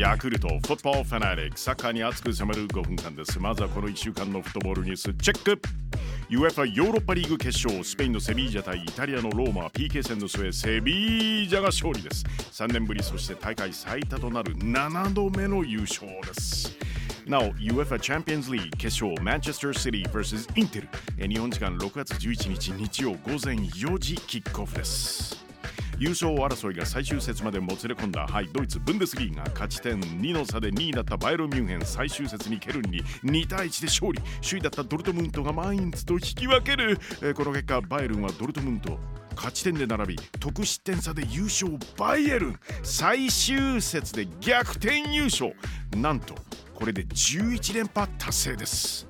ヤクルトフットボールファナリックサッカーに熱く迫る5分間です。まずはこの1週間のフットボールニュースチェック。UEFA ヨーロッパリーグ決勝スペインのセビージャ対イタリアのローマ PK 戦の末セビージャが勝利です。3年ぶりそして大会最多となる7度目の優勝です。なお UEFA チャンピオンズリーグ決勝マンチェスターシティ vs インテル日本時間6月11日日曜午前4時キックオフです。優勝争いが最終節までもつれ込んだ、はい、ドイツブンデスリーが勝ち点2の差で2位だったバイロンミュンヘン最終節にケルンに2対1で勝利。首位だったドルトムントがマインツと引き分ける、えー、この結果バイエルンはドルトムント勝ち点で並び得失点差で優勝バイエルン。最終節で逆転優勝。なんとこれで11連覇達成です。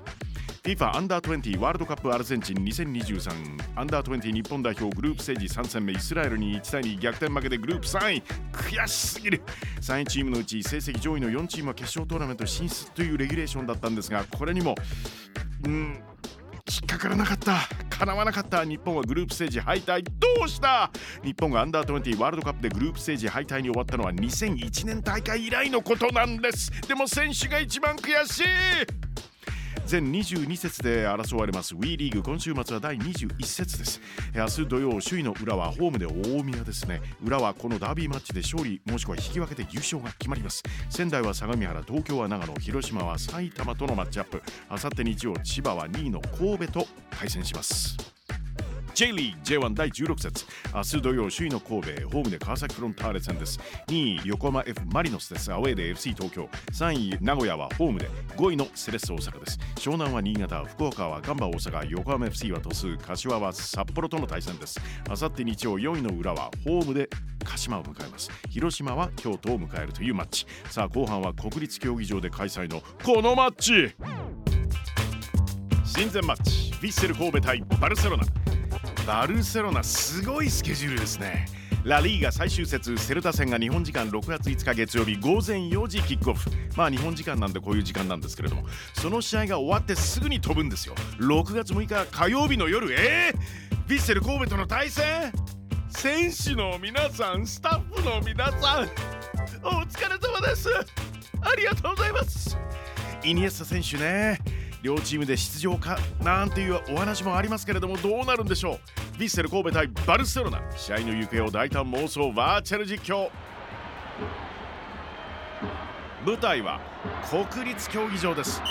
FIFA アンダー20ワールドカップアルゼンチン2023アンダー20日本代表グループステージ3戦目イスラエルに1対2逆転負けでグループ3位。悔しすぎる。3位チームのうち成績上位の4チームは決勝トーナメント進出というレギュレーションだったんですがこれにもうん引っかからなかった。叶わなかった。日本はグループステージ敗退。どうした？日本がアンダー20ワールドカップでグループステージ敗退に終わったのは2001年大会以来のことなんです。でも選手が一番悔しい。全22節で争われます。WE リーグ今週末は第21節です。明日土曜首位の裏はホームで大宮ですね。裏はこのダービーマッチで勝利もしくは引き分けて優勝が決まります。仙台は相模原東京は長野広島は埼玉とのマッチアップ。あさって日曜千葉は2位の神戸と対戦します。J リーグ J1 第16節。明日土曜首位の神戸ホームで川崎フロンターレ戦です。2位横浜 F マリノスです。アウェーで FC 東京。3位名古屋はホームで。5位のセレッソ大阪です。湘南は新潟福岡はガンバ大阪。横浜 FC は鳥栖柏は札幌との対戦です。あさって日曜4位の裏はホームで鹿島を迎えます。広島は京都を迎えるというマッチ。さあ後半は国立競技場で開催のこのマッチ。親善マッチ。ヴィッセル神戸対バルセロナ。バルセロナすごいスケジュールですね。ラリーガ最終節セルタ戦が日本時間6月5日月曜日午前4時キックオフ。まあ日本時間なんでこういう時間なんですけれども。その試合が終わってすぐに飛ぶんですよ。6月6日火曜日の夜。えー、ヴィッセル神戸との対戦？選手の皆さんスタッフの皆さん。お疲れ様です。ありがとうございます。イニエスタ選手ね。両チームで出場かなんていうお話もありますけれどもどうなるんでしょう？ヴィッセル神戸対バルセロナ。試合の行方を大胆妄想バーチャル実況。舞台は国立競技場です。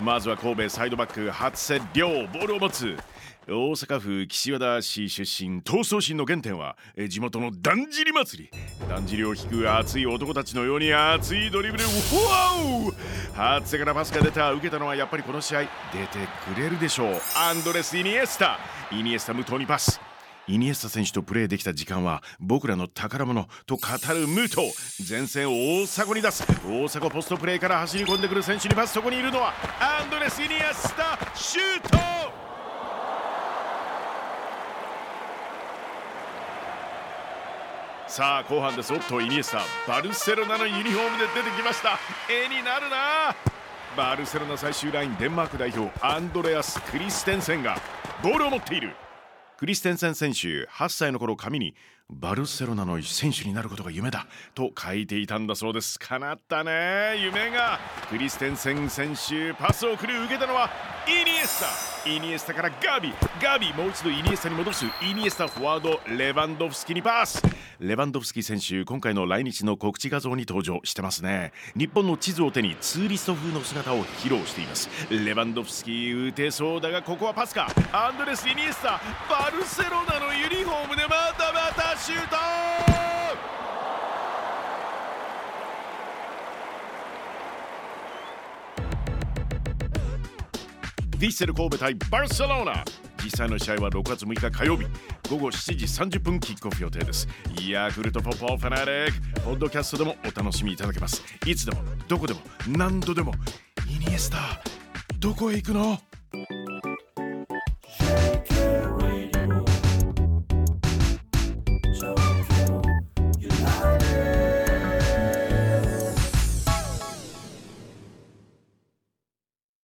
まずは神戸サイドバック初瀬亮ボールを持つ大阪府岸和田市出身闘争心の原点は地元のだんじり祭り。だんじりを引く熱い男たちのように熱いドリブル。ワオ初瀬からパスが出た受けたのはやっぱりこの試合出てくれるでしょう。アンドレス・イニエスタ。イニエスタ無糖にパス。イニエスタ選手とプレーできた時間は僕らの宝物と語るムート。前線を大迫に出す大迫ポストプレーから走り込んでくる選手にパスそこにいるのは。アンドレス・イニエスタシュート。さあ後半です。おっとイニエスタバルセロナのユニフォームで出てきました。絵になるな。バルセロナ最終ラインデンマーク代表アンドレアス・クリステンセンがボールを持っている。クリステンセン選手8歳の頃紙にバルセロナの選手になることが夢だと書いていたんだそうです。叶ったね。夢が。クリステンセン選手パスを送る受けたのはイニエスタ。イニエスタからガビ。ガビもう一度イニエスタに戻す。イニエスタフォワードレバンドフスキにパス。レバンドフスキ選手今回の来日の告知画像に登場してますね。日本の地図を手にツーリスト風の姿を披露しています。レバンドフスキ打てそうだがここはパスか。アンドレス・イニエスタ。バルセロナのユニフォームでまたまたシュートヴィッセル神戸対バルセロナ。実際の試合は6月6日火曜日。午後7時30分キックオフ予定です。ヤクルトポポファナレック。ポッドキャストでもお楽しみいただけます。いつでもどこでも何度でもイニエスタどこへ行くの？